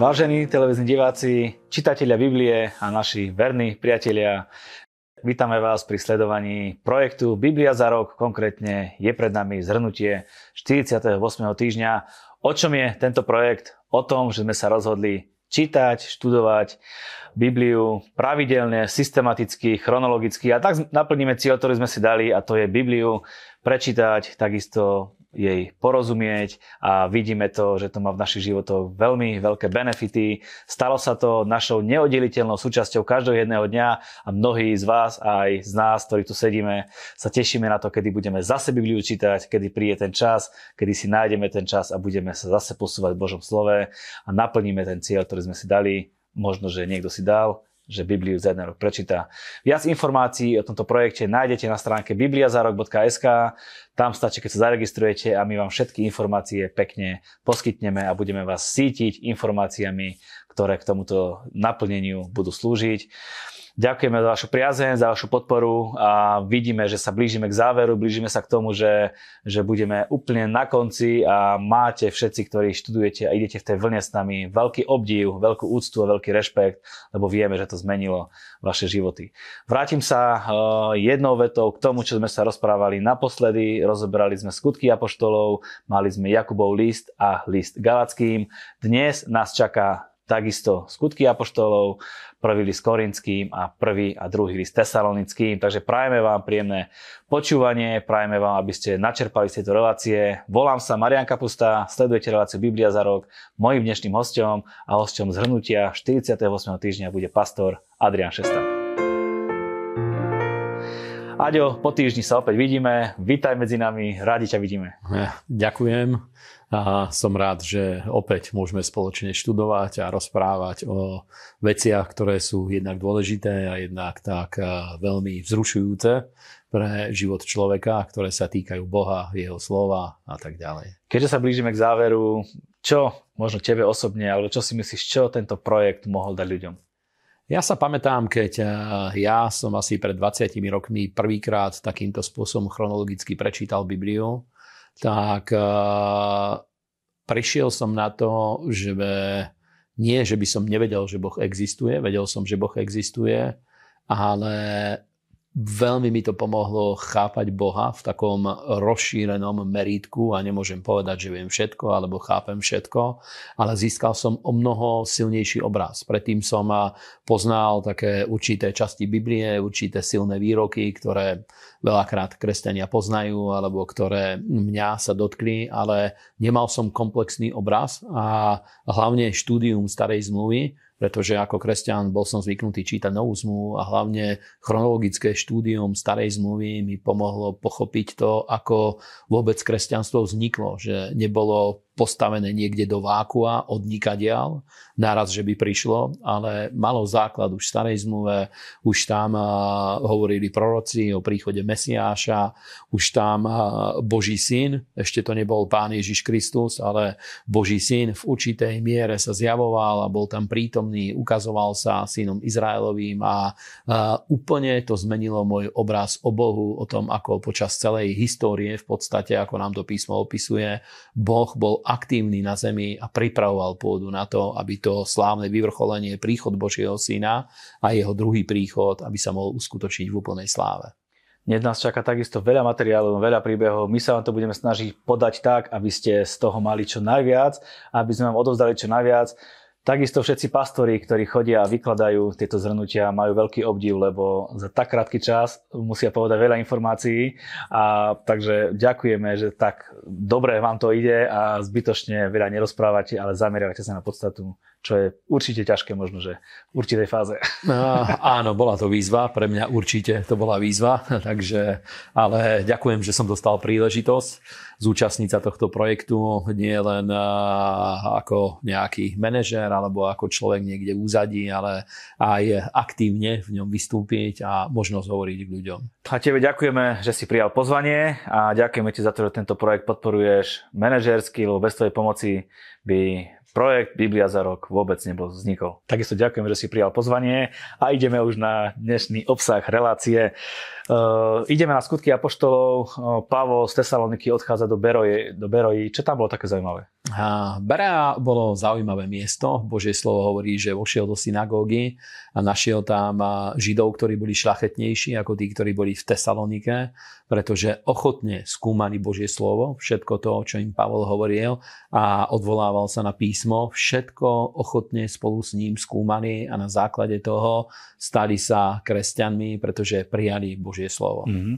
Vážení televízni diváci, čitatelia Biblie a naši verní priatelia, vítame vás pri sledovaní projektu Biblia za rok. Konkrétne je pred nami zhrnutie 48. týždňa. O čom je tento projekt? O tom, že sme sa rozhodli čítať, študovať Bibliu pravidelne, systematicky, chronologicky a tak naplníme cieľ, ktorý sme si dali a to je Bibliu prečítať, takisto jej porozumieť a vidíme to, že to má v našich životoch veľmi veľké benefity. Stalo sa to našou neoddeliteľnou súčasťou každého jedného dňa a mnohí z vás aj z nás, ktorí tu sedíme, sa tešíme na to, kedy budeme zase Bibliu čítať, kedy príde ten čas, kedy si nájdeme ten čas a budeme sa zase posúvať v Božom slove a naplníme ten cieľ, ktorý sme si dali. Možno, že niekto si dal, že Bibliu za jeden rok prečíta. Viac informácií o tomto projekte nájdete na stránke bibliazarok.sk. Tam stačí, keď sa zaregistrujete a my vám všetky informácie pekne poskytneme a budeme vás sítiť informáciami, ktoré k tomuto naplneniu budú slúžiť. Ďakujeme za vašu priazeň, za vašu podporu a vidíme, že sa blížime k záveru, blížime sa k tomu, že, že budeme úplne na konci a máte všetci, ktorí študujete a idete v tej vlne s nami, veľký obdiv, veľkú úctu a veľký rešpekt, lebo vieme, že to zmenilo vaše životy. Vrátim sa uh, jednou vetou k tomu, čo sme sa rozprávali naposledy. Rozoberali sme skutky apoštolov, mali sme Jakubov list a list Galackým. Dnes nás čaká takisto skutky apoštolov, prvý list Korinským a prvý a druhý list Tesalonickým. Takže prajeme vám príjemné počúvanie, prajeme vám, aby ste načerpali z tejto relácie. Volám sa Marian Kapusta, sledujete reláciu Biblia za rok. Mojím dnešným hostom a hostom zhrnutia 48. týždňa bude pastor Adrian Šesta. Aďo, po týždni sa opäť vidíme. Vítaj medzi nami, rádi ťa vidíme. Ďakujem a som rád, že opäť môžeme spoločne študovať a rozprávať o veciach, ktoré sú jednak dôležité a jednak tak veľmi vzrušujúce pre život človeka, ktoré sa týkajú Boha, jeho slova a tak ďalej. Keďže sa blížime k záveru, čo možno tebe osobne, alebo čo si myslíš, čo tento projekt mohol dať ľuďom? Ja sa pamätám, keď eh, ja som asi pred 20 rokmi prvýkrát takýmto spôsobom chronologicky prečítal Bibliu, tak eh, prišiel som na to, že nie, že by som nevedel, že Boh existuje, vedel som, že Boh existuje, ale Veľmi mi to pomohlo chápať Boha v takom rozšírenom merítku a nemôžem povedať, že viem všetko alebo chápem všetko, ale získal som o mnoho silnejší obraz. Predtým som poznal také určité časti Biblie, určité silné výroky, ktoré veľakrát kresťania poznajú alebo ktoré mňa sa dotkli, ale nemal som komplexný obraz a hlavne štúdium starej zmluvy pretože ako kresťan bol som zvyknutý čítať novú zmluvu a hlavne chronologické štúdium starej zmluvy mi pomohlo pochopiť to, ako vôbec kresťanstvo vzniklo, že nebolo postavené niekde do vákua od nikadiaľ, naraz, že by prišlo, ale malo základ už v starej zmluve, už tam hovorili proroci o príchode Mesiáša, už tam Boží syn, ešte to nebol Pán Ježiš Kristus, ale Boží syn v určitej miere sa zjavoval a bol tam prítomný, ukazoval sa synom Izraelovým a úplne to zmenilo môj obraz o Bohu, o tom, ako počas celej histórie v podstate, ako nám to písmo opisuje, Boh bol aktívny na zemi a pripravoval pôdu na to, aby to slávne vyvrcholenie, príchod Božieho syna a jeho druhý príchod, aby sa mohol uskutočniť v úplnej sláve. Dnes nás čaká takisto veľa materiálov, veľa príbehov. My sa vám to budeme snažiť podať tak, aby ste z toho mali čo najviac, aby sme vám odovzdali čo najviac. Takisto všetci pastori, ktorí chodia a vykladajú tieto zhrnutia, majú veľký obdiv, lebo za tak krátky čas musia povedať veľa informácií. A takže ďakujeme, že tak dobre vám to ide a zbytočne veľa nerozprávate, ale zameriavate sa na podstatu čo je určite ťažké možno, že v určitej fáze. No, áno, bola to výzva, pre mňa určite to bola výzva, takže, ale ďakujem, že som dostal príležitosť zúčastniť sa tohto projektu nie len ako nejaký manažer alebo ako človek niekde úzadí, ale aj aktívne v ňom vystúpiť a možnosť hovoriť k ľuďom. A tebe ďakujeme, že si prijal pozvanie a ďakujeme ti za to, že tento projekt podporuješ manažersky, lebo bez tvojej pomoci by projekt Biblia za rok vôbec nebol vznikol. Takisto ďakujem, že si prijal pozvanie a ideme už na dnešný obsah relácie. Uh, ideme na skutky apoštolov. Uh, Pavol z Tesaloniky odchádza do Beroji. Do Beroji. Čo tam bolo také zaujímavé? Berea bolo zaujímavé miesto. Božie slovo hovorí, že vošiel do synagógy a našiel tam židov, ktorí boli šlachetnejší ako tí, ktorí boli v Tesalonike, pretože ochotne skúmali Božie slovo, všetko to, čo im Pavol hovoril a odvolával sa na písmo, všetko ochotne spolu s ním skúmali a na základe toho stali sa kresťanmi, pretože prijali Božie slovo. Mm-hmm.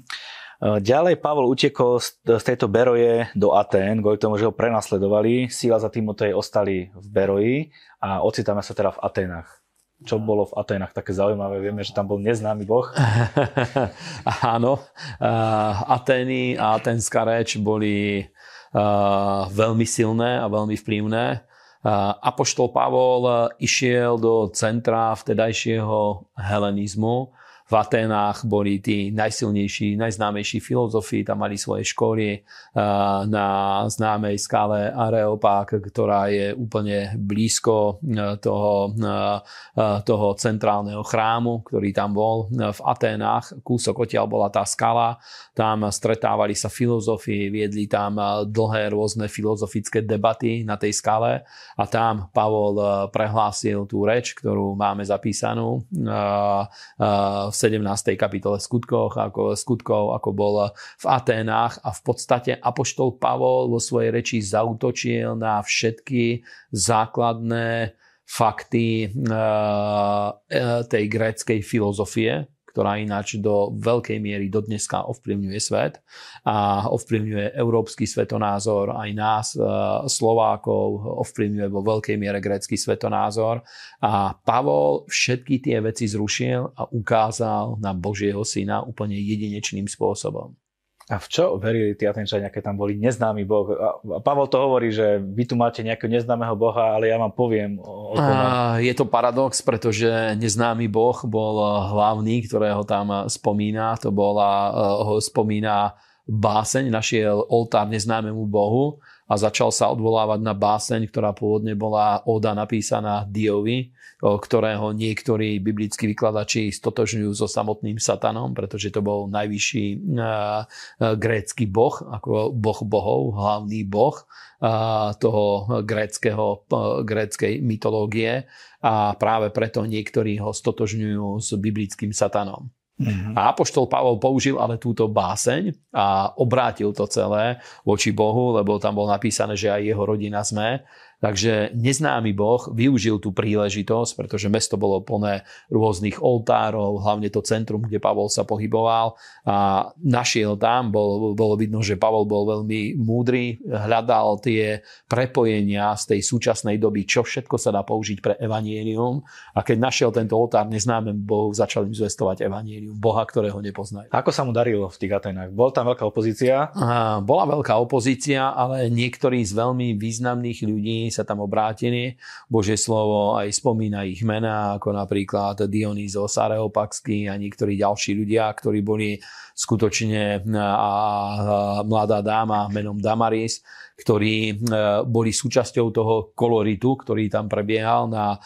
Ďalej Pavol utekol z tejto Beroje do Atén, kvôli tomu, že ho prenasledovali. Síla za Timotej ostali v Beroji a ocitáme sa teda v Aténach. Čo bolo v Aténach také zaujímavé? Vieme, že tam bol neznámy boh. Áno, Atény a aténska reč boli veľmi silné a veľmi vplyvné. Apoštol Pavol išiel do centra vtedajšieho helenizmu, v Atenách boli tí najsilnejší, najznámejší filozofi, tam mali svoje školy eh, na známej skále Areopag, ktorá je úplne blízko eh, toho, eh, toho centrálneho chrámu, ktorý tam bol v Atenách. Kúsok odtiaľ bola tá skala, tam stretávali sa filozofi, viedli tam dlhé rôzne filozofické debaty na tej skale a tam Pavol prehlásil tú reč, ktorú máme zapísanú v 17. kapitole skutkoch, ako, skutkov, ako bol v Aténách a v podstate Apoštol Pavol vo svojej reči zautočil na všetky základné fakty eh, eh, tej gréckej filozofie, ktorá ináč do veľkej miery do dneska ovplyvňuje svet a ovplyvňuje európsky svetonázor, aj nás, e, Slovákov, ovplyvňuje vo veľkej miere grécky svetonázor. A Pavol všetky tie veci zrušil a ukázal na Božieho syna úplne jedinečným spôsobom. A v čo verili tí Atenčania, keď tam boli neznámy boh? A Pavol to hovorí, že vy tu máte nejakého neznámeho boha, ale ja vám poviem o tom. Je to paradox, pretože neznámy boh bol hlavný, ktorého tam spomína. To bola, ho spomína báseň, našiel oltár neznámemu bohu a začal sa odvolávať na báseň, ktorá pôvodne bola oda napísaná Diovi, ktorého niektorí biblickí vykladači stotožňujú so samotným satanom, pretože to bol najvyšší grécky boh, ako boh bohov, hlavný boh toho gréckého, gréckej mytológie a práve preto niektorí ho stotožňujú s biblickým satanom. Mm-hmm. A Apoštol Pavol použil ale túto báseň a obrátil to celé voči Bohu, lebo tam bol napísané, že aj jeho rodina sme. Takže neznámy Boh využil tú príležitosť, pretože mesto bolo plné rôznych oltárov, hlavne to centrum, kde Pavol sa pohyboval a našiel tam, bol, bolo vidno, že Pavol bol veľmi múdry, hľadal tie prepojenia z tej súčasnej doby, čo všetko sa dá použiť pre evanielium a keď našiel tento oltár neznámym Bohu, začal im zvestovať evanielium Boha, ktorého nepoznajú. Ako sa mu darilo v tých Atenách? Bol tam veľká opozícia? Bola veľká opozícia, ale niektorí z veľmi významných ľudí sa tam obrátili. Božie slovo aj spomína ich mená, ako napríklad Dionýzos Areopaxky a niektorí ďalší ľudia, ktorí boli skutočne a mladá dáma menom Damaris, ktorí e, boli súčasťou toho koloritu, ktorý tam prebiehal na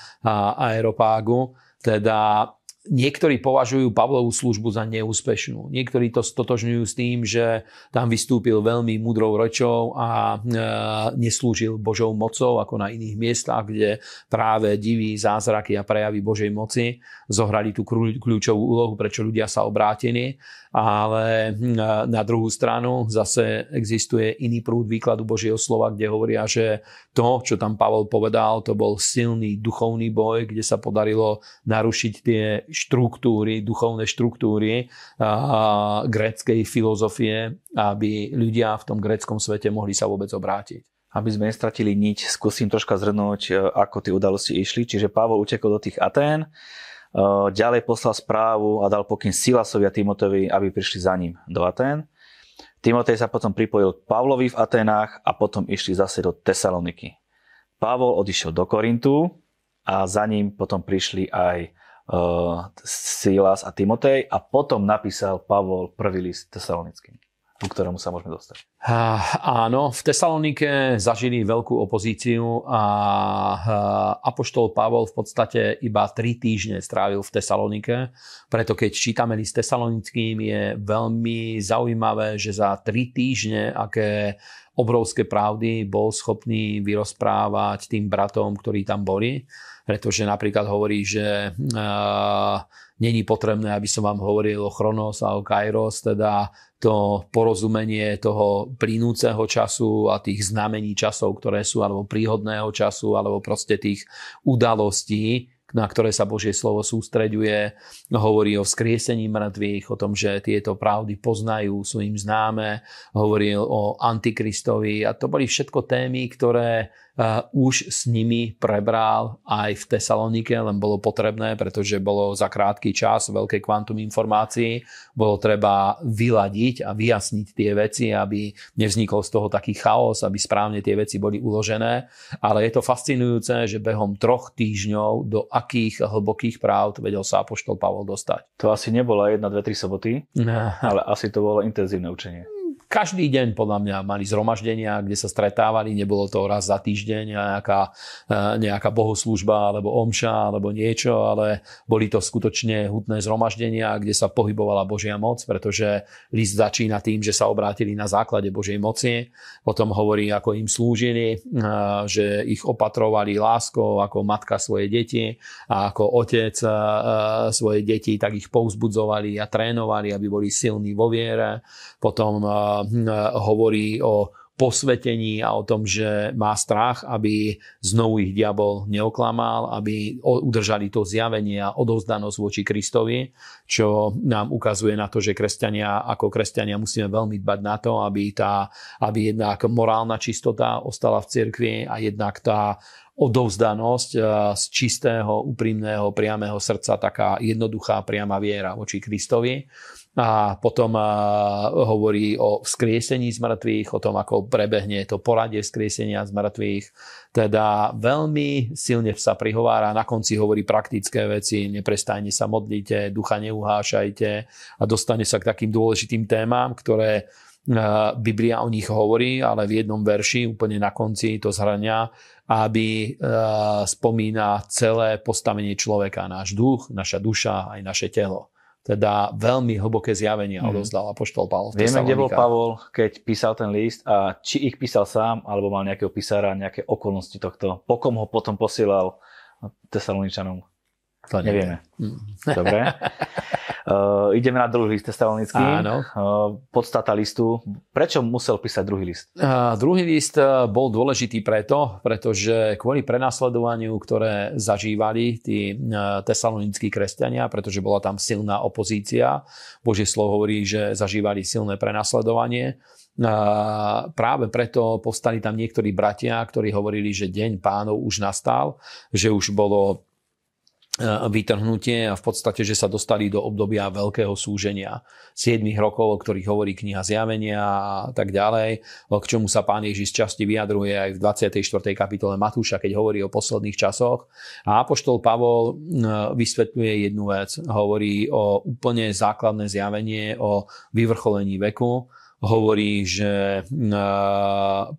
aeropágu. Teda Niektorí považujú Pavlovú službu za neúspešnú. Niektorí to stotožňujú s tým, že tam vystúpil veľmi mudrou rečou a e, neslúžil Božou mocou ako na iných miestach, kde práve diví zázraky a prejavy Božej moci zohrali tú kľúčovú úlohu, prečo ľudia sa obrátili ale hm, na druhú stranu zase existuje iný prúd výkladu Božieho slova, kde hovoria, že to, čo tam Pavol povedal, to bol silný duchovný boj, kde sa podarilo narušiť tie štruktúry, duchovné štruktúry a, gréckej filozofie, aby ľudia v tom gréckom svete mohli sa vôbec obrátiť aby sme nestratili niť, skúsim troška zhrnúť, e, ako tie udalosti išli. Čiže Pavol utekol do tých Atén, Ďalej poslal správu a dal pokyn Silasovi a Timotovi, aby prišli za ním do Atén. Timotej sa potom pripojil k Pavlovi v Aténách a potom išli zase do Tesaloniky. Pavol odišiel do Korintu a za ním potom prišli aj Silas a Timotej a potom napísal Pavol prvý list tesalonickým ku ktorému sa môžeme dostať. Áno, v Tesalonike zažili veľkú opozíciu a Apoštol Pavol v podstate iba tri týždne strávil v Tesalonike. Preto keď čítame list Tesalonickým je veľmi zaujímavé, že za tri týždne, aké obrovské pravdy bol schopný vyrozprávať tým bratom, ktorí tam boli. Pretože napríklad hovorí, že uh, není potrebné, aby som vám hovoril o Chronos a o Kairos, teda to porozumenie toho plynúceho času a tých znamení časov, ktoré sú, alebo príhodného času, alebo proste tých udalostí, na ktoré sa Božie slovo sústreďuje. Hovorí o vzkriesení mŕtvych, o tom, že tieto pravdy poznajú, sú im známe. Hovoril o Antikristovi a to boli všetko témy, ktoré už s nimi prebral aj v Tesalonike, len bolo potrebné, pretože bolo za krátky čas veľké kvantum informácií. Bolo treba vyladiť a vyjasniť tie veci, aby nevznikol z toho taký chaos, aby správne tie veci boli uložené. Ale je to fascinujúce, že behom troch týždňov do akých hlbokých práv vedel sa Apoštol Pavol dostať. To asi nebola jedna, dve, tri soboty, ale asi to bolo intenzívne učenie každý deň podľa mňa mali zhromaždenia, kde sa stretávali, nebolo to raz za týždeň nejaká, e, nejaká bohoslužba alebo omša alebo niečo, ale boli to skutočne hutné zhromaždenia, kde sa pohybovala Božia moc, pretože list začína tým, že sa obrátili na základe Božej moci, potom hovorí, ako im slúžili, e, že ich opatrovali láskou ako matka svoje deti a ako otec e, svoje deti, tak ich povzbudzovali a trénovali, aby boli silní vo viere. Potom hovorí o posvetení a o tom, že má strach, aby znovu ich diabol neoklamal, aby udržali to zjavenie a odovzdanosť voči Kristovi, čo nám ukazuje na to, že kresťania ako kresťania musíme veľmi dbať na to, aby, tá, aby jednak morálna čistota ostala v cirkvi a jednak tá odovzdanosť eh, z čistého, úprimného, priamého srdca, taká jednoduchá, priama viera voči Kristovi a potom hovorí o vzkriesení z mŕtvych, o tom, ako prebehne to poradie vzkriesenia z mŕtvych. Teda veľmi silne sa prihovára, na konci hovorí praktické veci, neprestajne sa modlite, ducha neuhášajte a dostane sa k takým dôležitým témam, ktoré Biblia o nich hovorí, ale v jednom verši, úplne na konci to zhrania, aby spomína celé postavenie človeka, náš duch, naša duša, aj naše telo. Teda veľmi hlboké zjavenie mm. odovzdal Apoštol Pavol. Vieme, kde bol Pavol, keď písal ten list a či ich písal sám, alebo mal nejakého písara, nejaké okolnosti tohto. Po kom ho potom posielal Tesaloničanom? To nevieme. Mm. Dobre. Uh, ideme na druhý list testalonický. Áno. Uh, podstata listu. Prečo musel písať druhý list? Uh, druhý list bol dôležitý preto, pretože kvôli prenasledovaniu, ktoré zažívali tí tesalonickí kresťania, pretože bola tam silná opozícia. Božie slovo hovorí, že zažívali silné prenasledovanie. Práve preto povstali tam niektorí bratia, ktorí hovorili, že deň pánov už nastal, že už bolo vytrhnutie a v podstate, že sa dostali do obdobia veľkého súženia 7 rokov, o ktorých hovorí kniha zjavenia a tak ďalej, k čomu sa pán Ježiš časti vyjadruje aj v 24. kapitole Matúša, keď hovorí o posledných časoch. A Apoštol Pavol e, vysvetľuje jednu vec, hovorí o úplne základné zjavenie, o vyvrcholení veku, hovorí, že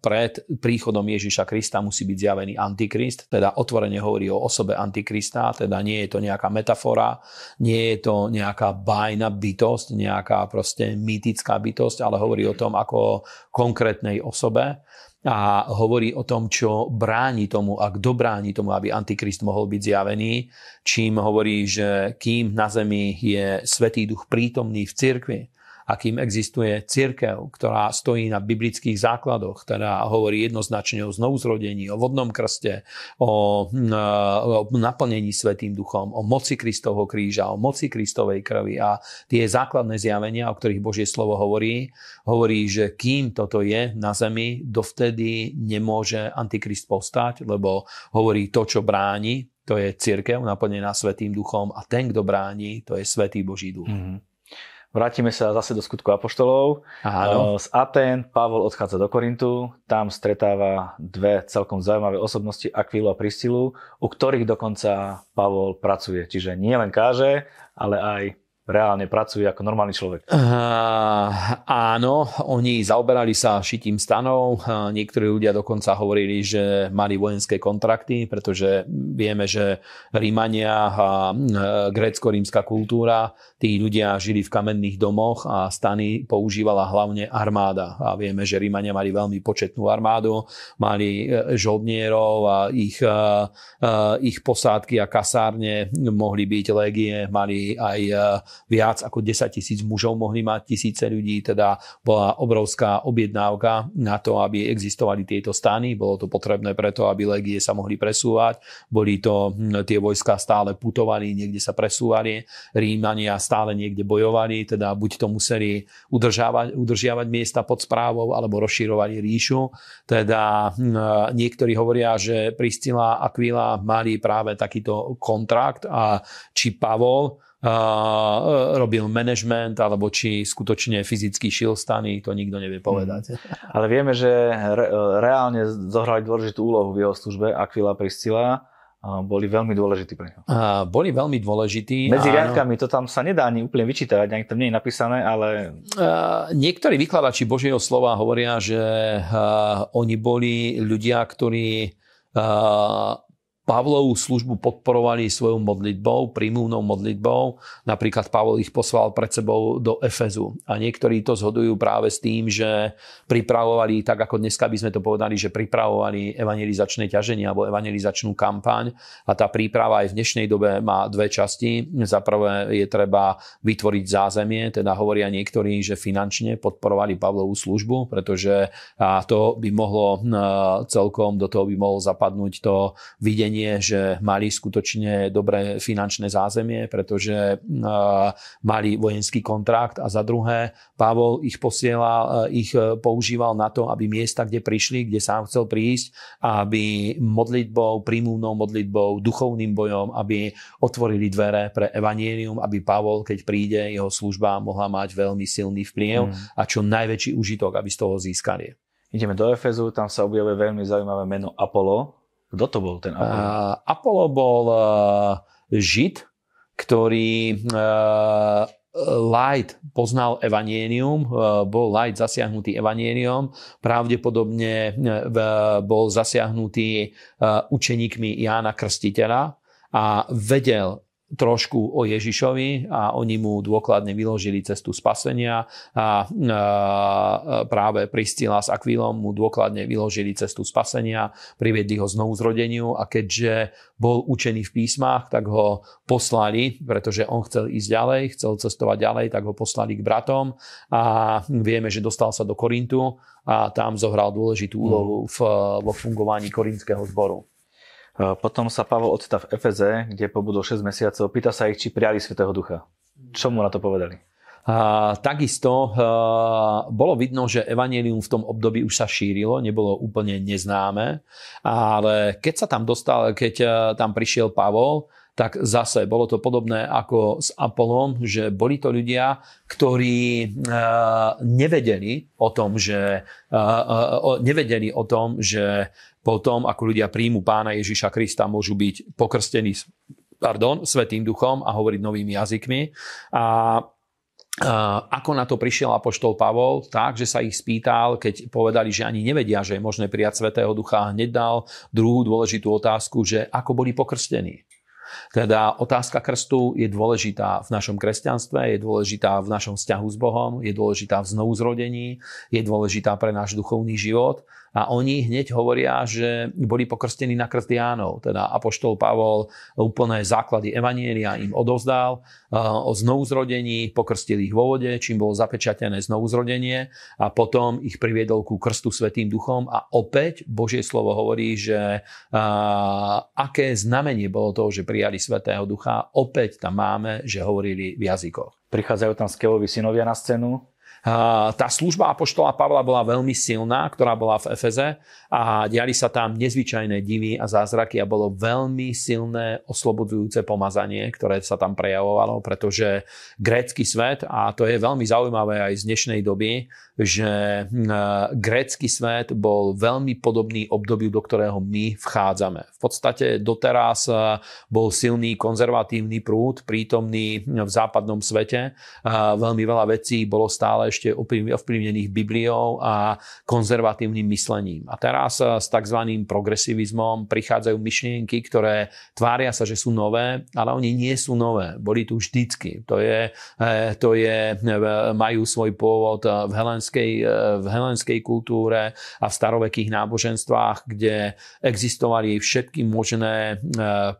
pred príchodom Ježiša Krista musí byť zjavený Antikrist, teda otvorene hovorí o osobe Antikrista, teda nie je to nejaká metafora, nie je to nejaká bajná bytosť, nejaká proste mýtická bytosť, ale hovorí o tom ako o konkrétnej osobe a hovorí o tom, čo bráni tomu a kto bráni tomu, aby Antikrist mohol byť zjavený, čím hovorí, že kým na zemi je Svetý duch prítomný v cirkvi, akým existuje církev, ktorá stojí na biblických základoch, teda hovorí jednoznačne o znovuzrodení, o vodnom krste, o, o naplnení Svetým duchom, o moci Kristovho kríža, o moci Kristovej krvi a tie základné zjavenia, o ktorých Božie slovo hovorí, hovorí, že kým toto je na zemi, dovtedy nemôže Antikrist povstať, lebo hovorí to, čo bráni, to je církev naplnená Svetým duchom a ten, kto bráni, to je Svetý Boží duch. Mm-hmm. Vrátime sa zase do skutku Apoštolov. Áno. Eh, z Aten Pavol odchádza do Korintu, tam stretáva dve celkom zaujímavé osobnosti, Akvilu a Pristilu, u ktorých dokonca Pavol pracuje. Čiže nie len káže, ale aj reálne pracujú ako normálny človek. Uh, áno, oni zaoberali sa šitím stanov. Uh, niektorí ľudia dokonca hovorili, že mali vojenské kontrakty, pretože vieme, že Rímania a uh, grécko-rímska kultúra, tí ľudia žili v kamenných domoch a stany používala hlavne armáda. A vieme, že Rímania mali veľmi početnú armádu, mali žoldnierov a ich, ich posádky a kasárne mohli byť légie, mali aj viac ako 10 tisíc mužov mohli mať tisíce ľudí, teda bola obrovská objednávka na to, aby existovali tieto stany. Bolo to potrebné preto, aby legie sa mohli presúvať. Boli to, hm, tie vojska stále putovali, niekde sa presúvali. Rímania stále niekde bojovali, teda buď to museli udržiavať, udržiavať miesta pod správou, alebo rozširovali ríšu. Teda hm, niektorí hovoria, že Priscila a Aquila mali práve takýto kontrakt a či Pavol robil management, alebo či skutočne fyzicky šil stany, to nikto nevie povedať. Mm. Ale vieme, že re, reálne zohrali dôležitú úlohu v jeho službe Aquila Priscila boli veľmi dôležití pre neho. Boli veľmi dôležití. Medzi riadkami to tam sa nedá ani úplne vyčítať, ani tam nie je napísané, ale... Niektorí vykladači Božieho slova hovoria, že oni boli ľudia, ktorí Pavlovú službu podporovali svojou modlitbou, prímúvnou modlitbou. Napríklad Pavol ich poslal pred sebou do Efezu. A niektorí to zhodujú práve s tým, že pripravovali, tak ako dneska by sme to povedali, že pripravovali evangelizačné ťaženie alebo evangelizačnú kampaň. A tá príprava aj v dnešnej dobe má dve časti. Za prvé je treba vytvoriť zázemie, teda hovoria niektorí, že finančne podporovali Pavlovú službu, pretože to by mohlo celkom, do toho by mohlo zapadnúť to videnie videnie, že mali skutočne dobré finančné zázemie, pretože mali vojenský kontrakt a za druhé Pavol ich posielal, ich používal na to, aby miesta, kde prišli, kde sám chcel prísť, aby modlitbou, prímúvnou modlitbou, duchovným bojom, aby otvorili dvere pre evanielium, aby Pavol, keď príde, jeho služba mohla mať veľmi silný vplyv mm. a čo najväčší užitok, aby z toho získali. Ideme do Efezu, tam sa objavuje veľmi zaujímavé meno Apollo. Kto to bol ten Apollo? Uh, Apollo bol uh, Žid, ktorý uh, Light poznal evanienium, bol Light zasiahnutý evanienium, pravdepodobne bol zasiahnutý učeníkmi Jána Krstiteľa a vedel trošku o Ježišovi a oni mu dôkladne vyložili cestu spasenia a práve Pristila s Akvílom mu dôkladne vyložili cestu spasenia, priviedli ho znovu zrodeniu a keďže bol učený v písmach, tak ho poslali, pretože on chcel ísť ďalej, chcel cestovať ďalej, tak ho poslali k bratom a vieme, že dostal sa do Korintu a tam zohral dôležitú úlohu v, vo fungovaní korinského zboru. Potom sa Pavol ocitá v Efeze, kde pobudol 6 mesiacov. Pýta sa ich, či prijali Svetého Ducha. Čo mu na to povedali? A, takisto a, bolo vidno, že evanelium v tom období už sa šírilo, nebolo úplne neznáme, ale keď sa tam dostal, keď a, tam prišiel Pavol, tak zase bolo to podobné ako s Apolom, že boli to ľudia, ktorí nevedeli o tom, že, nevedeli o tom, že potom, ako ľudia príjmu pána Ježiša Krista, môžu byť pokrstení pardon, Svetým duchom a hovoriť novými jazykmi. A ako na to prišiel apoštol Pavol? Tak, že sa ich spýtal, keď povedali, že ani nevedia, že je možné prijať Svetého Ducha, hneď dal druhú dôležitú otázku, že ako boli pokrstení. Teda otázka krstu je dôležitá v našom kresťanstve, je dôležitá v našom vzťahu s Bohom, je dôležitá v znovuzrodení, je dôležitá pre náš duchovný život a oni hneď hovoria, že boli pokrstení na krst Jánov. Teda Apoštol Pavol úplné základy Evanielia im odovzdal eh, o znovuzrodení, pokrstil ich vo vode, čím bolo zapečatené znovuzrodenie a potom ich priviedol ku krstu Svetým duchom a opäť Božie slovo hovorí, že eh, aké znamenie bolo toho, že prijali Svetého ducha. Opäť tam máme, že hovorili v jazykoch. Prichádzajú tam Skevovi synovia na scénu Tá služba Apoštola Pavla bola veľmi silná, ktorá bola v Efeze a diali sa tam nezvyčajné divy a zázraky a bolo veľmi silné oslobodzujúce pomazanie, ktoré sa tam prejavovalo, pretože grécky svet, a to je veľmi zaujímavé aj z dnešnej doby, že grécky svet bol veľmi podobný obdobiu, do ktorého my vchádzame. V podstate doteraz bol silný konzervatívny prúd prítomný v západnom svete. Veľmi veľa vecí bolo stále ešte ovplyvnených Bibliou a konzervatívnym myslením. A teraz eh, s tzv. progresivizmom prichádzajú myšlienky, ktoré tvária sa, že sú nové, ale oni nie sú nové. Boli tu vždycky. To je, eh, to je, eh, majú svoj pôvod v helenskej, v helenskej kultúre a v starovekých náboženstvách, kde existovali všetky možné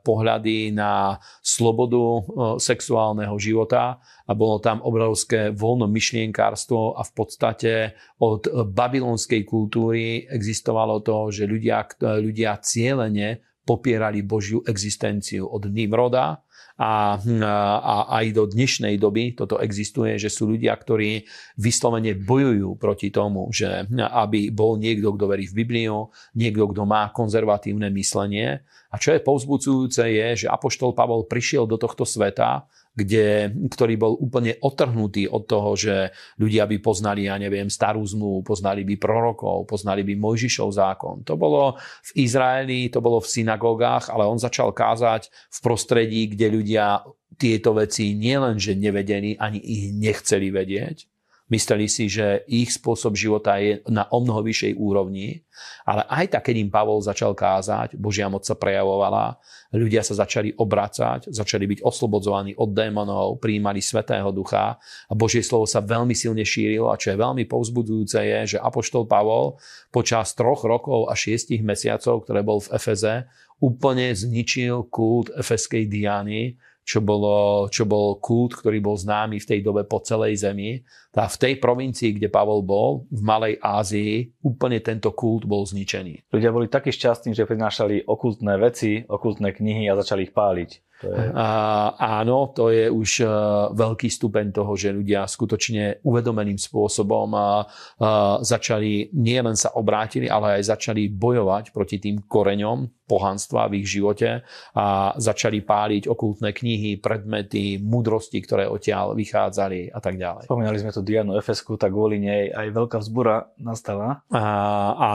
pohľady na slobodu sexuálneho života a bolo tam obrovské voľno myšlienkárstvo a v podstate od babylonskej kultúry existovalo to, že ľudia, ľudia cieľene popierali Božiu existenciu od Nimroda a, a aj do dnešnej doby toto existuje, že sú ľudia, ktorí vyslovene bojujú proti tomu, že aby bol niekto, kto verí v Bibliu, niekto, kto má konzervatívne myslenie. A čo je povzbudzujúce je, že Apoštol Pavol prišiel do tohto sveta kde, ktorý bol úplne otrhnutý od toho, že ľudia by poznali, ja neviem, starú zmluvu, poznali by prorokov, poznali by Mojžišov zákon. To bolo v Izraeli, to bolo v synagógach, ale on začal kázať v prostredí, kde ľudia tieto veci nielenže nevedeli, ani ich nechceli vedieť, Mysleli si, že ich spôsob života je na o mnoho vyššej úrovni, ale aj tak, keď im Pavol začal kázať, Božia moc sa prejavovala, ľudia sa začali obracať, začali byť oslobodzovaní od démonov, prijímali Svetého Ducha a Božie slovo sa veľmi silne šírilo a čo je veľmi povzbudzujúce je, že Apoštol Pavol počas troch rokov a šiestich mesiacov, ktoré bol v Efeze, úplne zničil kult efeskej Diany, čo, bolo, čo bol kult, ktorý bol známy v tej dobe po celej zemi. A v tej provincii, kde Pavol bol, v Malej Ázii, úplne tento kult bol zničený. Ľudia boli takí šťastní, že prinášali okultné veci, okultné knihy a začali ich páliť. To je... A, áno, to je už uh, veľký stupeň toho, že ľudia skutočne uvedomeným spôsobom uh, uh, začali nielen sa obrátili, ale aj začali bojovať proti tým koreňom pohanstva v ich živote a začali páliť okultné knihy, predmety, múdrosti, ktoré odtiaľ vychádzali a tak ďalej. Spomínali sme tu Dianu Efesku, tak kvôli nej aj veľká vzbura nastala. A,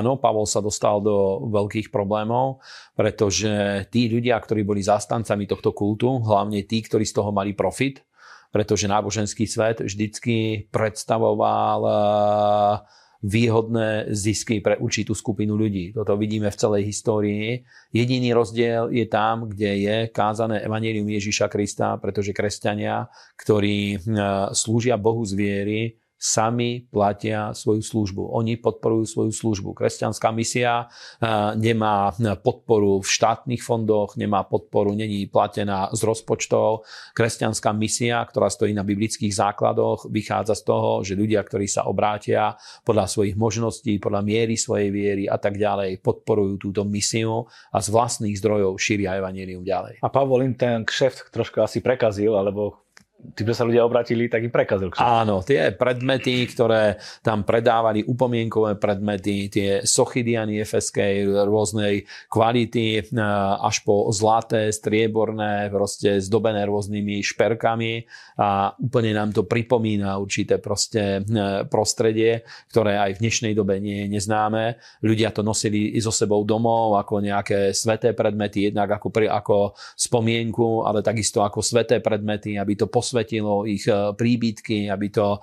áno, Pavol sa dostal do veľkých problémov, pretože tí ľudia, ktorí boli zastancami tohto kultu, hlavne tí, ktorí z toho mali profit, pretože náboženský svet vždycky predstavoval eh, výhodné zisky pre určitú skupinu ľudí. Toto vidíme v celej histórii. Jediný rozdiel je tam, kde je kázané evanílium Ježíša Krista, pretože kresťania, ktorí eh, slúžia Bohu z viery, sami platia svoju službu. Oni podporujú svoju službu. Kresťanská misia eh, nemá podporu v štátnych fondoch, nemá podporu, není platená z rozpočtov. Kresťanská misia, ktorá stojí na biblických základoch, vychádza z toho, že ľudia, ktorí sa obrátia podľa svojich možností, podľa miery svojej viery a tak ďalej, podporujú túto misiu a z vlastných zdrojov šíria evanílium ďalej. A Pavol im ten kšeft trošku asi prekazil, alebo tým, že sa ľudia obratili, tak im prekazil kšeft. Áno, tie predmety, ktoré tam predávali, upomienkové predmety, tie sochy Diany Efeskej rôznej kvality, e, až po zlaté, strieborné, proste zdobené rôznymi šperkami a úplne nám to pripomína určité proste e, prostredie, ktoré aj v dnešnej dobe nie je neznáme. Ľudia to nosili so sebou domov ako nejaké sveté predmety, jednak ako, ako spomienku, ale takisto ako sveté predmety, aby to pos posvetilo ich e, príbytky, aby to e,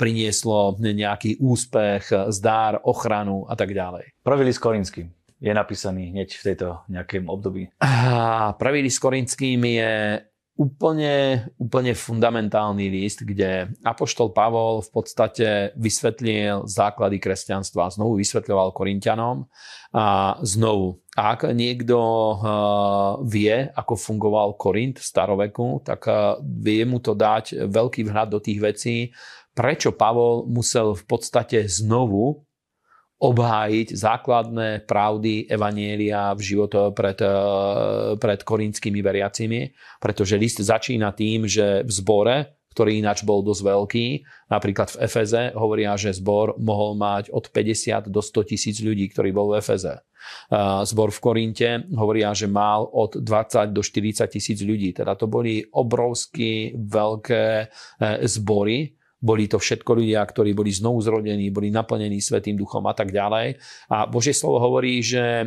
prinieslo nejaký úspech, zdár, ochranu a tak ďalej. Prvý list Korinským je napísaný hneď v tejto nejakém období. Prvý list Korinským je úplne, úplne fundamentálny list, kde Apoštol Pavol v podstate vysvetlil základy kresťanstva. Znovu vysvetľoval Korintianom a znovu, ak niekto uh, vie, ako fungoval Korint v staroveku, tak uh, vie mu to dať veľký vhľad do tých vecí, prečo Pavol musel v podstate znovu obhájiť základné pravdy Evanielia v živote pred, eh, pred korinskými veriacimi, pretože list začína tým, že v zbore, ktorý ináč bol dosť veľký. Napríklad v Efeze hovoria, že zbor mohol mať od 50 do 100 tisíc ľudí, ktorí bol v Efeze. Zbor v Korinte hovoria, že mal od 20 do 40 tisíc ľudí. Teda to boli obrovské veľké e, zbory, boli to všetko ľudia, ktorí boli znovu zrodení, boli naplnení Svetým duchom a tak ďalej. A Božie slovo hovorí, že e,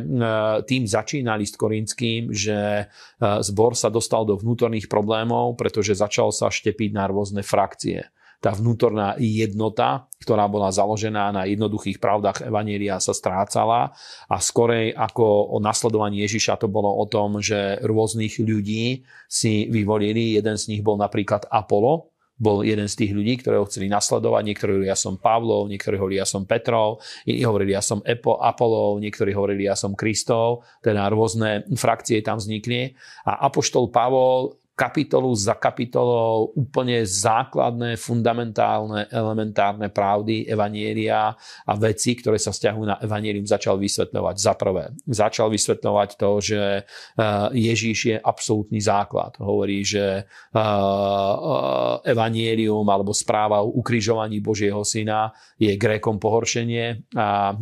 tým začínali s Korinským, že e, zbor sa dostal do vnútorných problémov, pretože začal sa štepiť na rôzne frakcie tá vnútorná jednota, ktorá bola založená na jednoduchých pravdách Evanielia sa strácala a skorej ako o nasledovaní Ježiša to bolo o tom, že rôznych ľudí si vyvolili. Jeden z nich bol napríklad Apollo, bol jeden z tých ľudí, ktorého chceli nasledovať. Niektorí hovorili, ja som Pavlov, niektorí hovorili, ja som Petrov, iní hovorili, ja som Epo, Apolov, niektorí hovorili, ja som Kristov, teda rôzne frakcie tam vznikli. A Apoštol Pavol kapitolu za kapitolou úplne základné, fundamentálne, elementárne pravdy Evanielia a veci, ktoré sa vzťahujú na Evanielium, začal vysvetľovať. Za prvé, začal vysvetľovať to, že eh, Ježíš je absolútny základ. Hovorí, že eh, eh, Evanielium alebo správa o ukrižovaní Božieho syna je Grékom pohoršenie a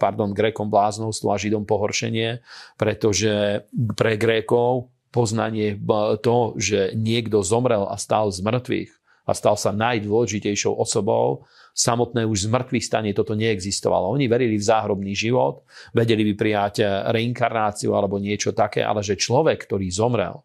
pardon, Grékom bláznostvo a Židom pohoršenie, pretože pre Grékov poznanie to, že niekto zomrel a stal z mŕtvych a stal sa najdôležitejšou osobou, samotné už z mŕtvych stane toto neexistovalo. Oni verili v záhrobný život, vedeli by prijať reinkarnáciu alebo niečo také, ale že človek, ktorý zomrel,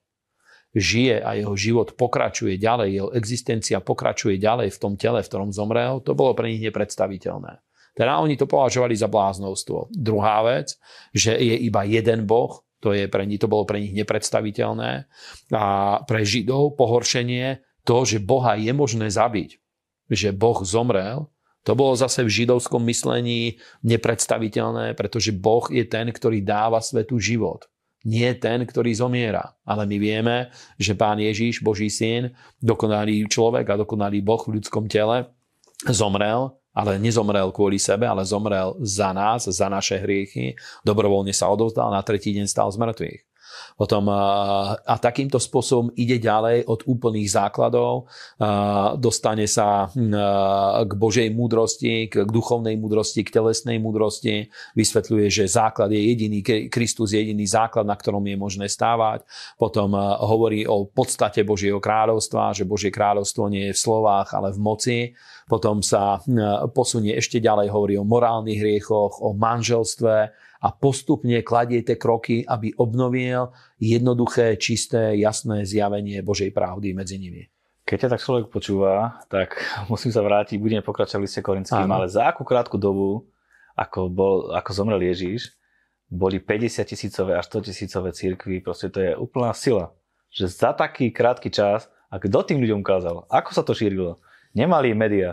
žije a jeho život pokračuje ďalej, jeho existencia pokračuje ďalej v tom tele, v ktorom zomrel, to bolo pre nich nepredstaviteľné. Teda oni to považovali za bláznovstvo. Druhá vec, že je iba jeden Boh, to, je pre nich, to bolo pre nich nepredstaviteľné. A pre Židov pohoršenie to, že Boha je možné zabiť, že Boh zomrel, to bolo zase v židovskom myslení nepredstaviteľné, pretože Boh je ten, ktorý dáva svetu život. Nie ten, ktorý zomiera. Ale my vieme, že Pán Ježíš, Boží syn, dokonalý človek a dokonalý Boh v ľudskom tele, zomrel ale nezomrel kvôli sebe, ale zomrel za nás, za naše hriechy, dobrovoľne sa odovzdal, na tretí deň stal z mŕtvych. Potom, a takýmto spôsobom ide ďalej od úplných základov, dostane sa k Božej múdrosti, k duchovnej múdrosti, k telesnej múdrosti, vysvetľuje, že základ je jediný, Kristus je jediný základ, na ktorom je možné stávať. Potom hovorí o podstate Božieho kráľovstva, že Božie kráľovstvo nie je v slovách, ale v moci. Potom sa posunie ešte ďalej, hovorí o morálnych hriechoch, o manželstve a postupne kladie tie kroky, aby obnovil jednoduché, čisté, jasné zjavenie Božej pravdy medzi nimi. Keď ťa tak človek počúva, tak musím sa vrátiť, budeme pokračovať v liste Korinským, ale za akú krátku dobu, ako, bol, ako zomrel Ježíš, boli 50 tisícové až 100 tisícové církvy, proste to je úplná sila. Že za taký krátky čas, a kto tým ľuďom ukázal? Ako sa to šírilo? Nemali médiá.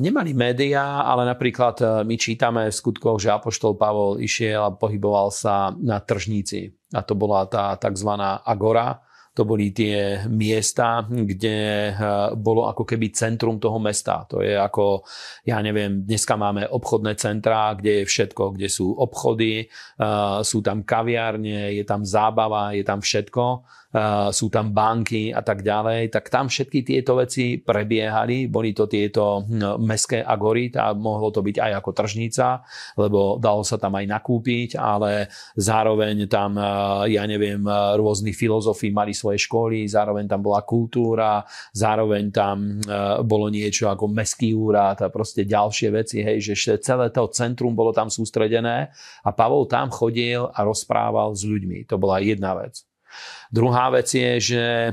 Nemali médiá, ale napríklad uh, my čítame v skutkoch, že Apoštol Pavol išiel a pohyboval sa na tržníci. A to bola tá tzv. agora, to boli tie miesta, kde uh, bolo ako keby centrum toho mesta. To je ako, ja neviem, dneska máme obchodné centrá, kde je všetko, kde sú obchody, uh, sú tam kaviárne, je tam zábava, je tam všetko sú tam banky a tak ďalej, tak tam všetky tieto veci prebiehali, boli to tieto hm, meské agory, a mohlo to byť aj ako tržnica, lebo dalo sa tam aj nakúpiť, ale zároveň tam, ja neviem, rôzni filozofi mali svoje školy, zároveň tam bola kultúra, zároveň tam bolo niečo ako meský úrad a proste ďalšie veci, hej, že celé to centrum bolo tam sústredené a Pavol tam chodil a rozprával s ľuďmi. To bola jedna vec. Druhá vec je, že e,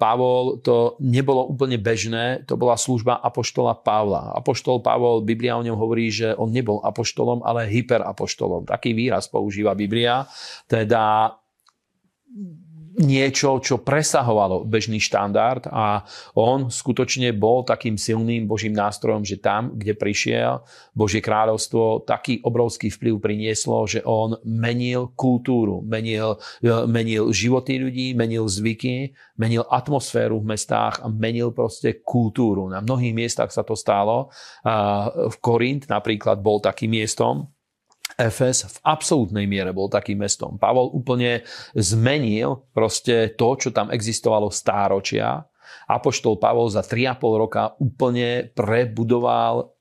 Pavol to nebolo úplne bežné, to bola služba apoštola Pavla. Apoštol Pavol, Biblia o ňom hovorí, že on nebol apoštolom, ale hyperapoštolom. Taký výraz používa Biblia. Teda niečo, čo presahovalo bežný štandard a on skutočne bol takým silným Božím nástrojom, že tam, kde prišiel Božie kráľovstvo, taký obrovský vplyv prinieslo, že on menil kultúru, menil, menil životy ľudí, menil zvyky, menil atmosféru v mestách a menil proste kultúru. Na mnohých miestach sa to stalo. V Korint napríklad bol takým miestom, Efes v absolútnej miere bol takým mestom. Pavol úplne zmenil proste to, čo tam existovalo stáročia Apoštol Pavol za 3,5 roka úplne prebudoval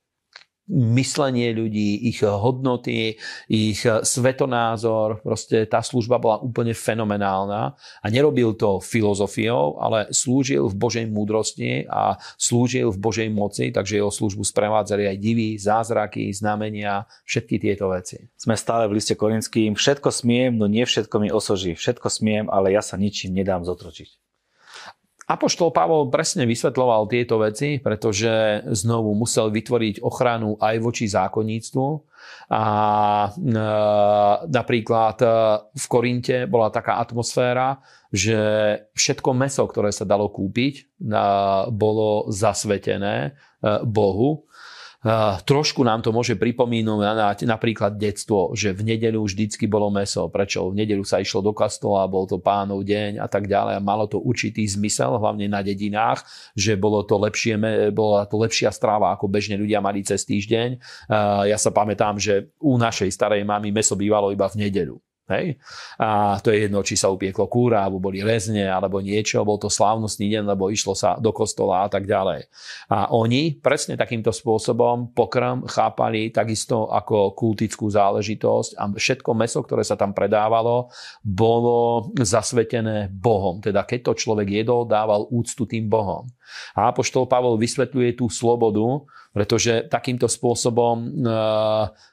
myslenie ľudí, ich hodnoty, ich svetonázor. Proste tá služba bola úplne fenomenálna a nerobil to filozofiou, ale slúžil v Božej múdrosti a slúžil v Božej moci, takže jeho službu sprevádzali aj divy, zázraky, znamenia, všetky tieto veci. Sme stále v liste Korinským. Všetko smiem, no nie všetko mi osoží. Všetko smiem, ale ja sa ničím nedám zotročiť. Apoštol Pavol presne vysvetloval tieto veci, pretože znovu musel vytvoriť ochranu aj voči zákonníctvu. A e, napríklad e, v Korinte bola taká atmosféra, že všetko meso, ktoré sa dalo kúpiť, e, bolo zasvetené e, Bohu trošku nám to môže pripomínať napríklad detstvo, že v nedeľu vždycky bolo meso. Prečo? V nedeľu sa išlo do kastola, bol to pánov deň a tak ďalej a malo to určitý zmysel, hlavne na dedinách, že bolo to lepšie, bola to lepšia stráva, ako bežne ľudia mali cez týždeň. Ja sa pamätám, že u našej starej mamy meso bývalo iba v nedeľu. Hej? A to je jedno, či sa upieklo kúra, alebo boli rezne, alebo niečo, bol to slávnostný deň, lebo išlo sa do kostola a tak ďalej. A oni presne takýmto spôsobom pokrm chápali takisto ako kultickú záležitosť a všetko meso, ktoré sa tam predávalo, bolo zasvetené Bohom. Teda keď to človek jedol, dával úctu tým Bohom. A Apoštol Pavol vysvetľuje tú slobodu, pretože takýmto spôsobom e,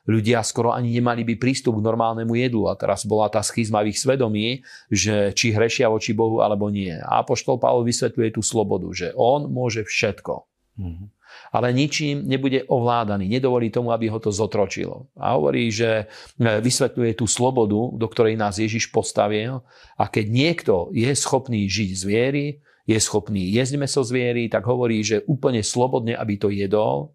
ľudia skoro ani nemali by prístup k normálnemu jedlu. A teraz bola tá schizma v ich svedomí, že či hrešia voči Bohu alebo nie. A Apoštol Pavol vysvetľuje tú slobodu, že on môže všetko. Mm-hmm ale ničím nebude ovládaný. Nedovolí tomu, aby ho to zotročilo. A hovorí, že e, vysvetľuje tú slobodu, do ktorej nás Ježiš postavil. A keď niekto je schopný žiť z viery, je schopný jesť meso zviery, tak hovorí, že úplne slobodne, aby to jedol,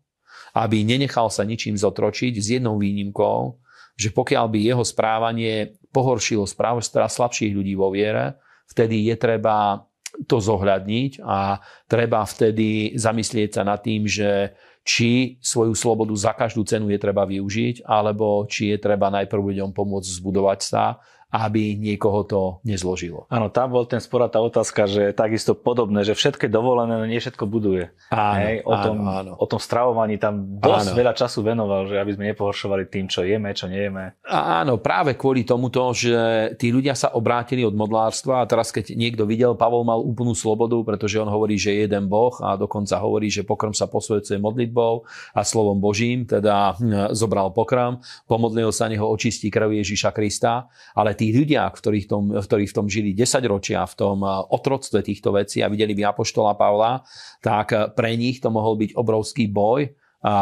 aby nenechal sa ničím zotročiť s jednou výnimkou, že pokiaľ by jeho správanie pohoršilo správu slabších ľudí vo viere, vtedy je treba to zohľadniť a treba vtedy zamyslieť sa nad tým, že či svoju slobodu za každú cenu je treba využiť, alebo či je treba najprv ľuďom pomôcť zbudovať sa aby niekoho to nezložilo. Áno, tam bol ten spor tá otázka, že takisto podobné, že všetko dovolené, no nie všetko buduje. Áno, Hej, o, tom, áno, o tom stravovaní tam dosť áno. veľa času venoval, že aby sme nepohoršovali tým, čo jeme, čo nejeme. Áno, práve kvôli tomuto, že tí ľudia sa obrátili od modlárstva a teraz keď niekto videl, Pavol mal úplnú slobodu, pretože on hovorí, že je jeden Boh a dokonca hovorí, že pokrm sa posvedcuje modlitbou a slovom Božím, teda hm, zobral pokrm, pomodlil sa neho očistí krv Ježíša Krista, ale tí ľudia, ktorí v tom, ktorí v tom žili 10 ročia, v tom eh, otroctve týchto vecí a videli by Apoštola Pavla, tak eh, pre nich to mohol byť obrovský boj, a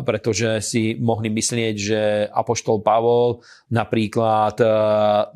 pretože si mohli myslieť, že Apoštol Pavol napríklad e,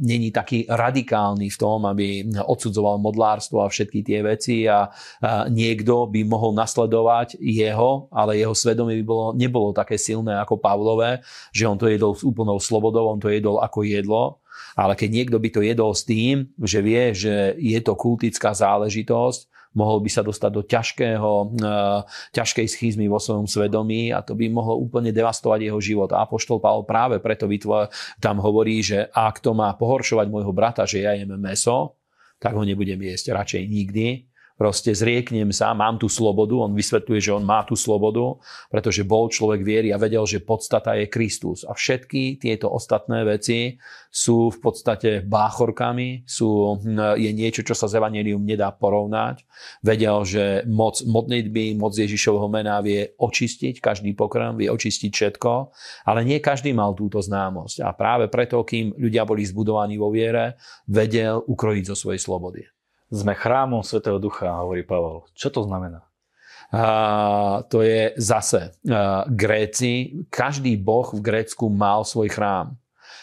není taký radikálny v tom, aby odsudzoval modlárstvo a všetky tie veci a, a niekto by mohol nasledovať jeho, ale jeho svedomie by bolo, nebolo také silné ako Pavlové, že on to jedol s úplnou slobodou, on to jedol ako jedlo ale keď niekto by to jedol s tým, že vie, že je to kultická záležitosť, mohol by sa dostať do ťažkého, eh, ťažkej schizmy vo svojom svedomí a to by mohlo úplne devastovať jeho život. A Apoštol Pavel práve preto vytvor, tam hovorí, že ak to má pohoršovať môjho brata, že ja jem meso, tak ho nebudem jesť radšej nikdy, proste zrieknem sa, mám tú slobodu, on vysvetľuje, že on má tú slobodu, pretože bol človek viery a vedel, že podstata je Kristus. A všetky tieto ostatné veci sú v podstate báchorkami, sú, hm, je niečo, čo sa z Evangelium nedá porovnať. Vedel, že moc modlitby, moc Ježišovho mena vie očistiť každý pokrm, vie očistiť všetko, ale nie každý mal túto známosť. A práve preto, kým ľudia boli zbudovaní vo viere, vedel ukrojiť zo svojej slobody. Sme chrámom Svetého Ducha, hovorí Pavol. Čo to znamená? A, to je zase a, Gréci, každý boh v Grécku mal svoj chrám.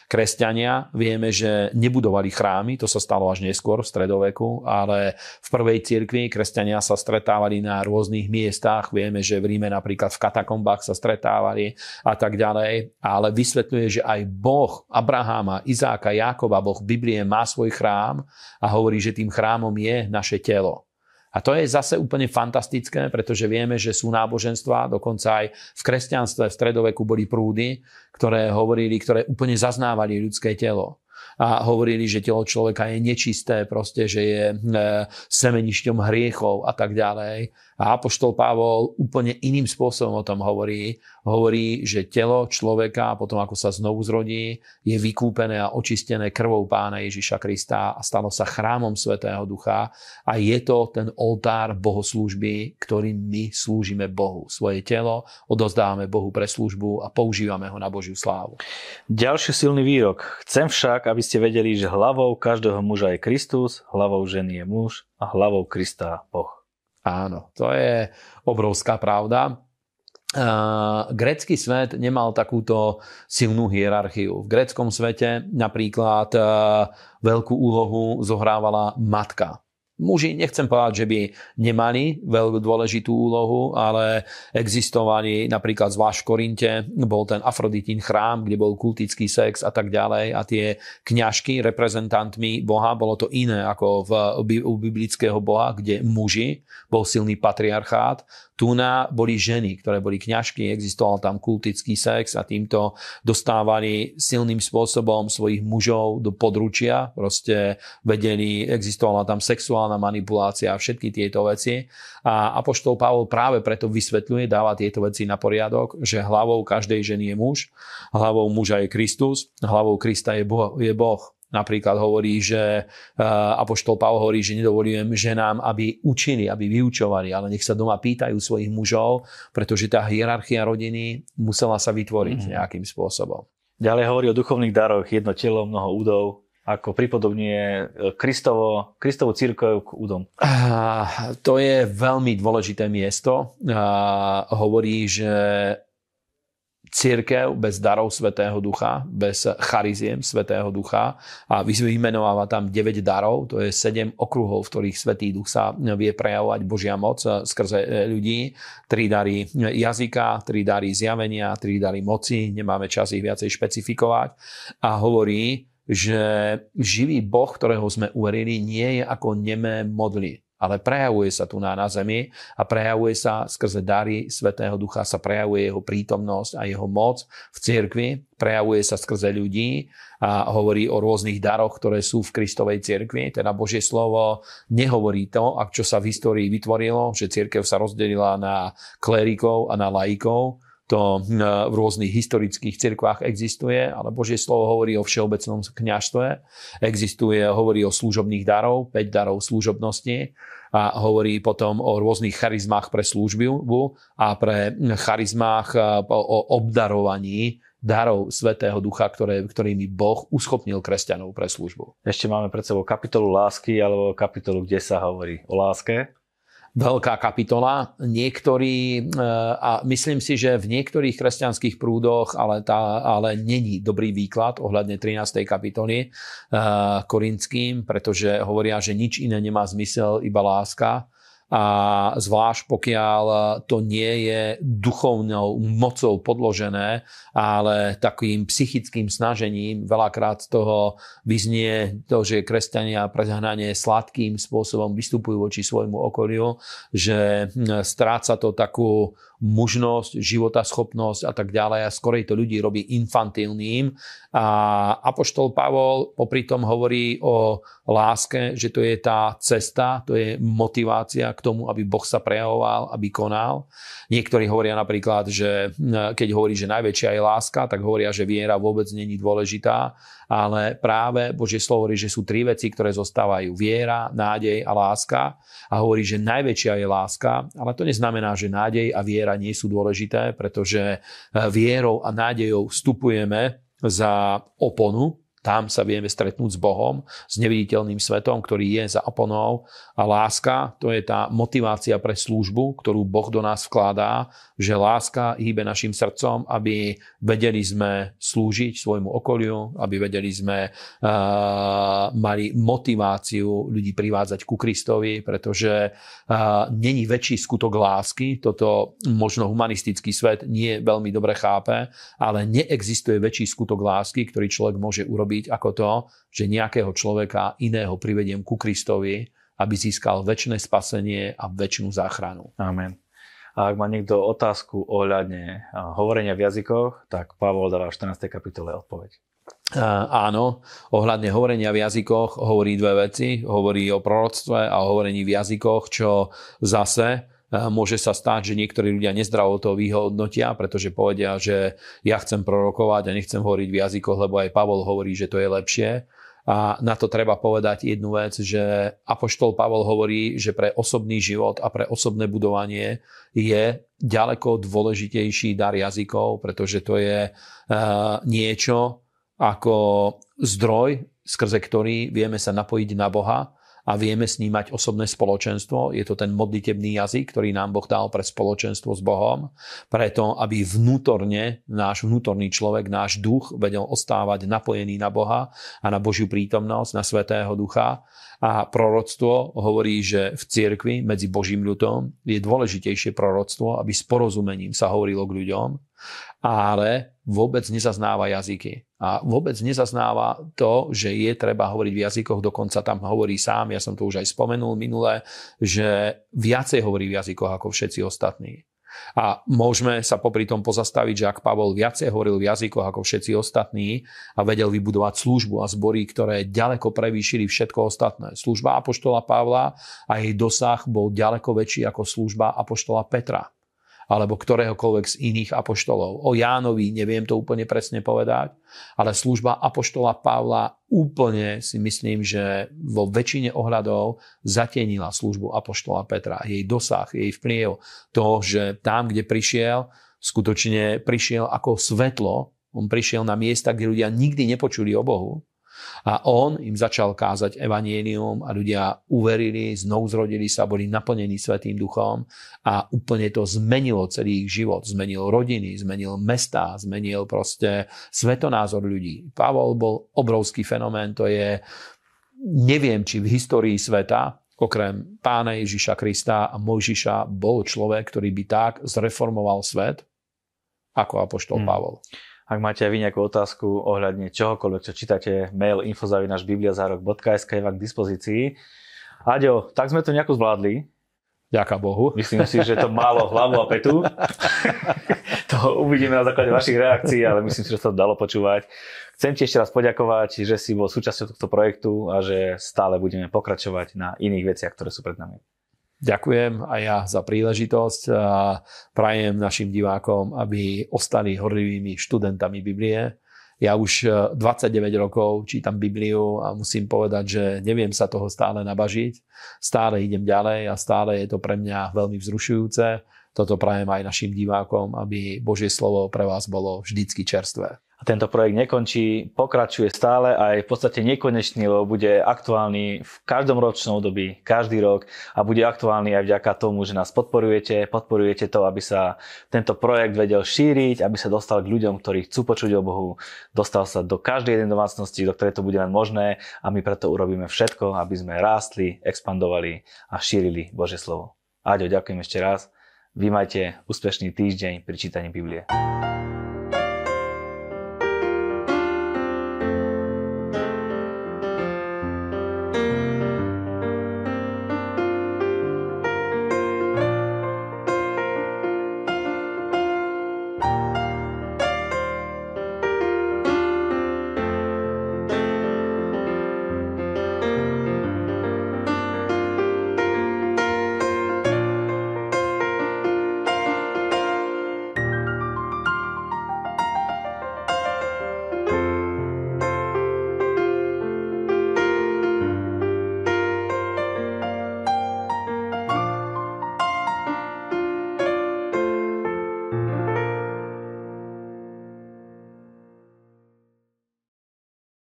Kresťania vieme, že nebudovali chrámy, to sa stalo až neskôr v stredoveku, ale v prvej cirkvi kresťania sa stretávali na rôznych miestach. Vieme, že v Ríme napríklad v katakombách sa stretávali a tak ďalej. Ale vysvetľuje, že aj Boh Abraháma, Izáka, Jákoba, Boh Biblie má svoj chrám a hovorí, že tým chrámom je naše telo. A to je zase úplne fantastické, pretože vieme, že sú náboženstva, dokonca aj v kresťanstve v stredoveku boli prúdy, ktoré hovorili, ktoré úplne zaznávali ľudské telo. a hovorili, že telo človeka je nečisté, proste, že je e, semenišťom hriechov a tak ďalej. A Apoštol Pavol úplne iným spôsobom o tom hovorí. Hovorí, že telo človeka, potom ako sa znovu zrodí, je vykúpené a očistené krvou pána Ježiša Krista a stalo sa chrámom Svetého Ducha. A je to ten oltár bohoslúžby, ktorým my slúžime Bohu. Svoje telo odozdávame Bohu pre službu a používame ho na Božiu slávu. Ďalší silný výrok. Chcem však, aby ste vedeli, že hlavou každého muža je Kristus, hlavou ženy je muž a hlavou Krista Boh. Áno, to je obrovská pravda. Uh, grécky svet nemal takúto silnú hierarchiu. V gréckom svete napríklad uh, veľkú úlohu zohrávala matka. Muži, nechcem povedať, že by nemali veľmi dôležitú úlohu, ale existovali napríklad zvlášť v Korinte, bol ten Afroditín chrám, kde bol kultický sex a tak ďalej a tie kňažky reprezentantmi Boha, bolo to iné ako v, u biblického Boha, kde muži, bol silný patriarchát, tu na boli ženy, ktoré boli kňažky, existoval tam kultický sex a týmto dostávali silným spôsobom svojich mužov do područia, proste vedeli, existovala tam sexuálna manipulácia a všetky tieto veci. A Apoštol Pavol práve preto vysvetľuje, dáva tieto veci na poriadok, že hlavou každej ženy je muž, hlavou muža je Kristus, hlavou Krista je Boh. Je boh. Napríklad hovorí, že uh, Apoštol Pavel hovorí, že nedovolujem ženám, aby učili, aby vyučovali, ale nech sa doma pýtajú svojich mužov, pretože tá hierarchia rodiny musela sa vytvoriť mm. nejakým spôsobom. Ďalej hovorí o duchovných daroch, jedno telo, mnoho údov, ako pripodobňuje e, Kristovo, Kristovo církev k údom. To je veľmi dôležité miesto. Hovorí, že církev bez darov Svetého Ducha, bez chariziem Svetého Ducha a vymenováva tam 9 darov, to je 7 okruhov, v ktorých Svetý Duch sa vie prejavovať Božia moc skrze e, ľudí. 3 dary jazyka, 3 dary zjavenia, 3 dary moci, nemáme čas ich viacej špecifikovať a hovorí, že živý Boh, ktorého sme uverili, nie je ako nemé modly ale prejavuje sa tu na, na zemi a prejavuje sa skrze dary Svetého Ducha, sa prejavuje jeho prítomnosť a jeho moc v cirkvi, prejavuje sa skrze ľudí a hovorí o rôznych daroch, ktoré sú v Kristovej cirkvi. Teda Božie slovo nehovorí to, ak čo sa v histórii vytvorilo, že cirkev sa rozdelila na klerikov a na laikov, to hm, v rôznych historických cirkvách existuje, ale Božie slovo hovorí o všeobecnom kňažstve, existuje, hovorí o služobných darov, 5 darov služobnosti a hovorí potom o rôznych charizmách pre službu a pre charizmách o obdarovaní darov Svetého Ducha, ktoré, ktorými Boh uschopnil kresťanov pre službu. Ešte máme pred sebou kapitolu lásky alebo kapitolu, kde sa hovorí o láske veľká kapitola. Niektorí, e, a myslím si, že v niektorých kresťanských prúdoch, ale, tá, ale není dobrý výklad ohľadne 13. kapitoly e, korinským, pretože hovoria, že nič iné nemá zmysel, iba láska a zvlášť pokiaľ to nie je duchovnou mocou podložené, ale takým psychickým snažením, veľakrát z toho vyznie to, že kresťania prezahnanie sladkým spôsobom vystupujú voči svojmu okoliu, že stráca to takú mužnosť, životaschopnosť a tak ďalej a skorej to ľudí robí infantilným. A Apoštol Pavol popri tom hovorí o láske, že to je tá cesta, to je motivácia k tomu, aby Boh sa prejavoval, aby konal. Niektorí hovoria napríklad, že keď hovorí, že najväčšia je láska, tak hovoria, že viera vôbec není dôležitá ale práve Božie slovo hovorí, že sú tri veci, ktoré zostávajú. Viera, nádej a láska. A hovorí, že najväčšia je láska, ale to neznamená, že nádej a viera nie sú dôležité, pretože eh, vierou a nádejou vstupujeme za oponu, tam sa vieme stretnúť s Bohom, s neviditeľným svetom, ktorý je za oponou. A láska, to je tá motivácia pre službu, ktorú Boh do nás vkladá, že láska hýbe našim srdcom, aby vedeli sme slúžiť svojmu okoliu, aby vedeli sme uh, mali motiváciu ľudí privádzať ku Kristovi, pretože uh, není väčší skutok lásky, toto možno humanistický svet nie veľmi dobre chápe, ale neexistuje väčší skutok lásky, ktorý človek môže urobiť robiť ako to, že nejakého človeka iného privediem ku Kristovi, aby získal väčšie spasenie a väčšinu záchranu. Amen. A ak má niekto otázku ohľadne hovorenia v jazykoch, tak Pavol dáva v 14. kapitole odpoveď. áno, ohľadne hovorenia v jazykoch hovorí dve veci. Hovorí o proroctve a o hovorení v jazykoch, čo zase Môže sa stať, že niektorí ľudia nezdravo to vyhodnotia, pretože povedia, že ja chcem prorokovať a nechcem hovoriť v jazykoch, lebo aj Pavol hovorí, že to je lepšie. A na to treba povedať jednu vec, že Apoštol Pavol hovorí, že pre osobný život a pre osobné budovanie je ďaleko dôležitejší dar jazykov, pretože to je niečo ako zdroj, skrze ktorý vieme sa napojiť na Boha a vieme s ním mať osobné spoločenstvo. Je to ten modlitebný jazyk, ktorý nám Boh dal pre spoločenstvo s Bohom, preto aby vnútorne náš vnútorný človek, náš duch vedel ostávať napojený na Boha a na Božiu prítomnosť, na Svetého Ducha. A proroctvo hovorí, že v cirkvi medzi Božím ľudom je dôležitejšie proroctvo, aby s porozumením sa hovorilo k ľuďom, ale vôbec nezaznáva jazyky. A vôbec nezaznáva to, že je treba hovoriť v jazykoch, dokonca tam hovorí sám, ja som to už aj spomenul minule, že viacej hovorí v jazykoch ako všetci ostatní. A môžeme sa popri tom pozastaviť, že ak Pavol viacej hovoril v jazykoch ako všetci ostatní a vedel vybudovať službu a zbory, ktoré ďaleko prevýšili všetko ostatné. Služba Apoštola Pavla a jej dosah bol ďaleko väčší ako služba Apoštola Petra alebo ktoréhokoľvek z iných apoštolov. O Jánovi neviem to úplne presne povedať, ale služba apoštola Pavla úplne si myslím, že vo väčšine ohľadov zatienila službu apoštola Petra. Jej dosah, jej vplyv, to, že tam, kde prišiel, skutočne prišiel ako svetlo, on prišiel na miesta, kde ľudia nikdy nepočuli o Bohu a on im začal kázať evanienium a ľudia uverili, znovu zrodili sa, boli naplnení Svetým duchom a úplne to zmenilo celý ich život. Zmenil rodiny, zmenil mesta, zmenil proste svetonázor ľudí. Pavol bol obrovský fenomén, to je, neviem, či v histórii sveta okrem pána Ježiša Krista a Mojžiša bol človek, ktorý by tak zreformoval svet, ako apoštol hmm. Pavol. Ak máte aj vy nejakú otázku ohľadne čohokoľvek, čo čítate, mail infozavinačbibliazárok.sk je vám k dispozícii. Aďo, tak sme to nejako zvládli. Ďaká Bohu. Myslím si, že to málo hlavu a petu. to uvidíme na základe vašich reakcií, ale myslím si, že to dalo počúvať. Chcem ti ešte raz poďakovať, že si bol súčasťou tohto projektu a že stále budeme pokračovať na iných veciach, ktoré sú pred nami. Ďakujem aj ja za príležitosť a prajem našim divákom, aby ostali horlivými študentami Biblie. Ja už 29 e, rokov čítam Bibliu a musím povedať, že neviem sa toho stále nabažiť. Stále idem ďalej a stále je to pre mňa veľmi vzrušujúce. Toto prajem aj našim divákom, aby Božie slovo pre vás bolo vždycky čerstvé. A tento projekt nekončí, pokračuje stále a je v podstate nekonečný, lebo bude aktuálny v každom ročnom období, každý rok a bude aktuálny aj vďaka tomu, že nás podporujete, podporujete to, aby sa tento projekt vedel šíriť, aby sa dostal k ľuďom, ktorí chcú počuť o Bohu, dostal sa do každej jednej domácnosti, do ktorej to bude len možné a my preto urobíme všetko, aby sme rástli, expandovali a šírili Bože slovo. Aďo, ďakujem ešte raz. Vy majte úspešný týždeň pri čítaní Biblie.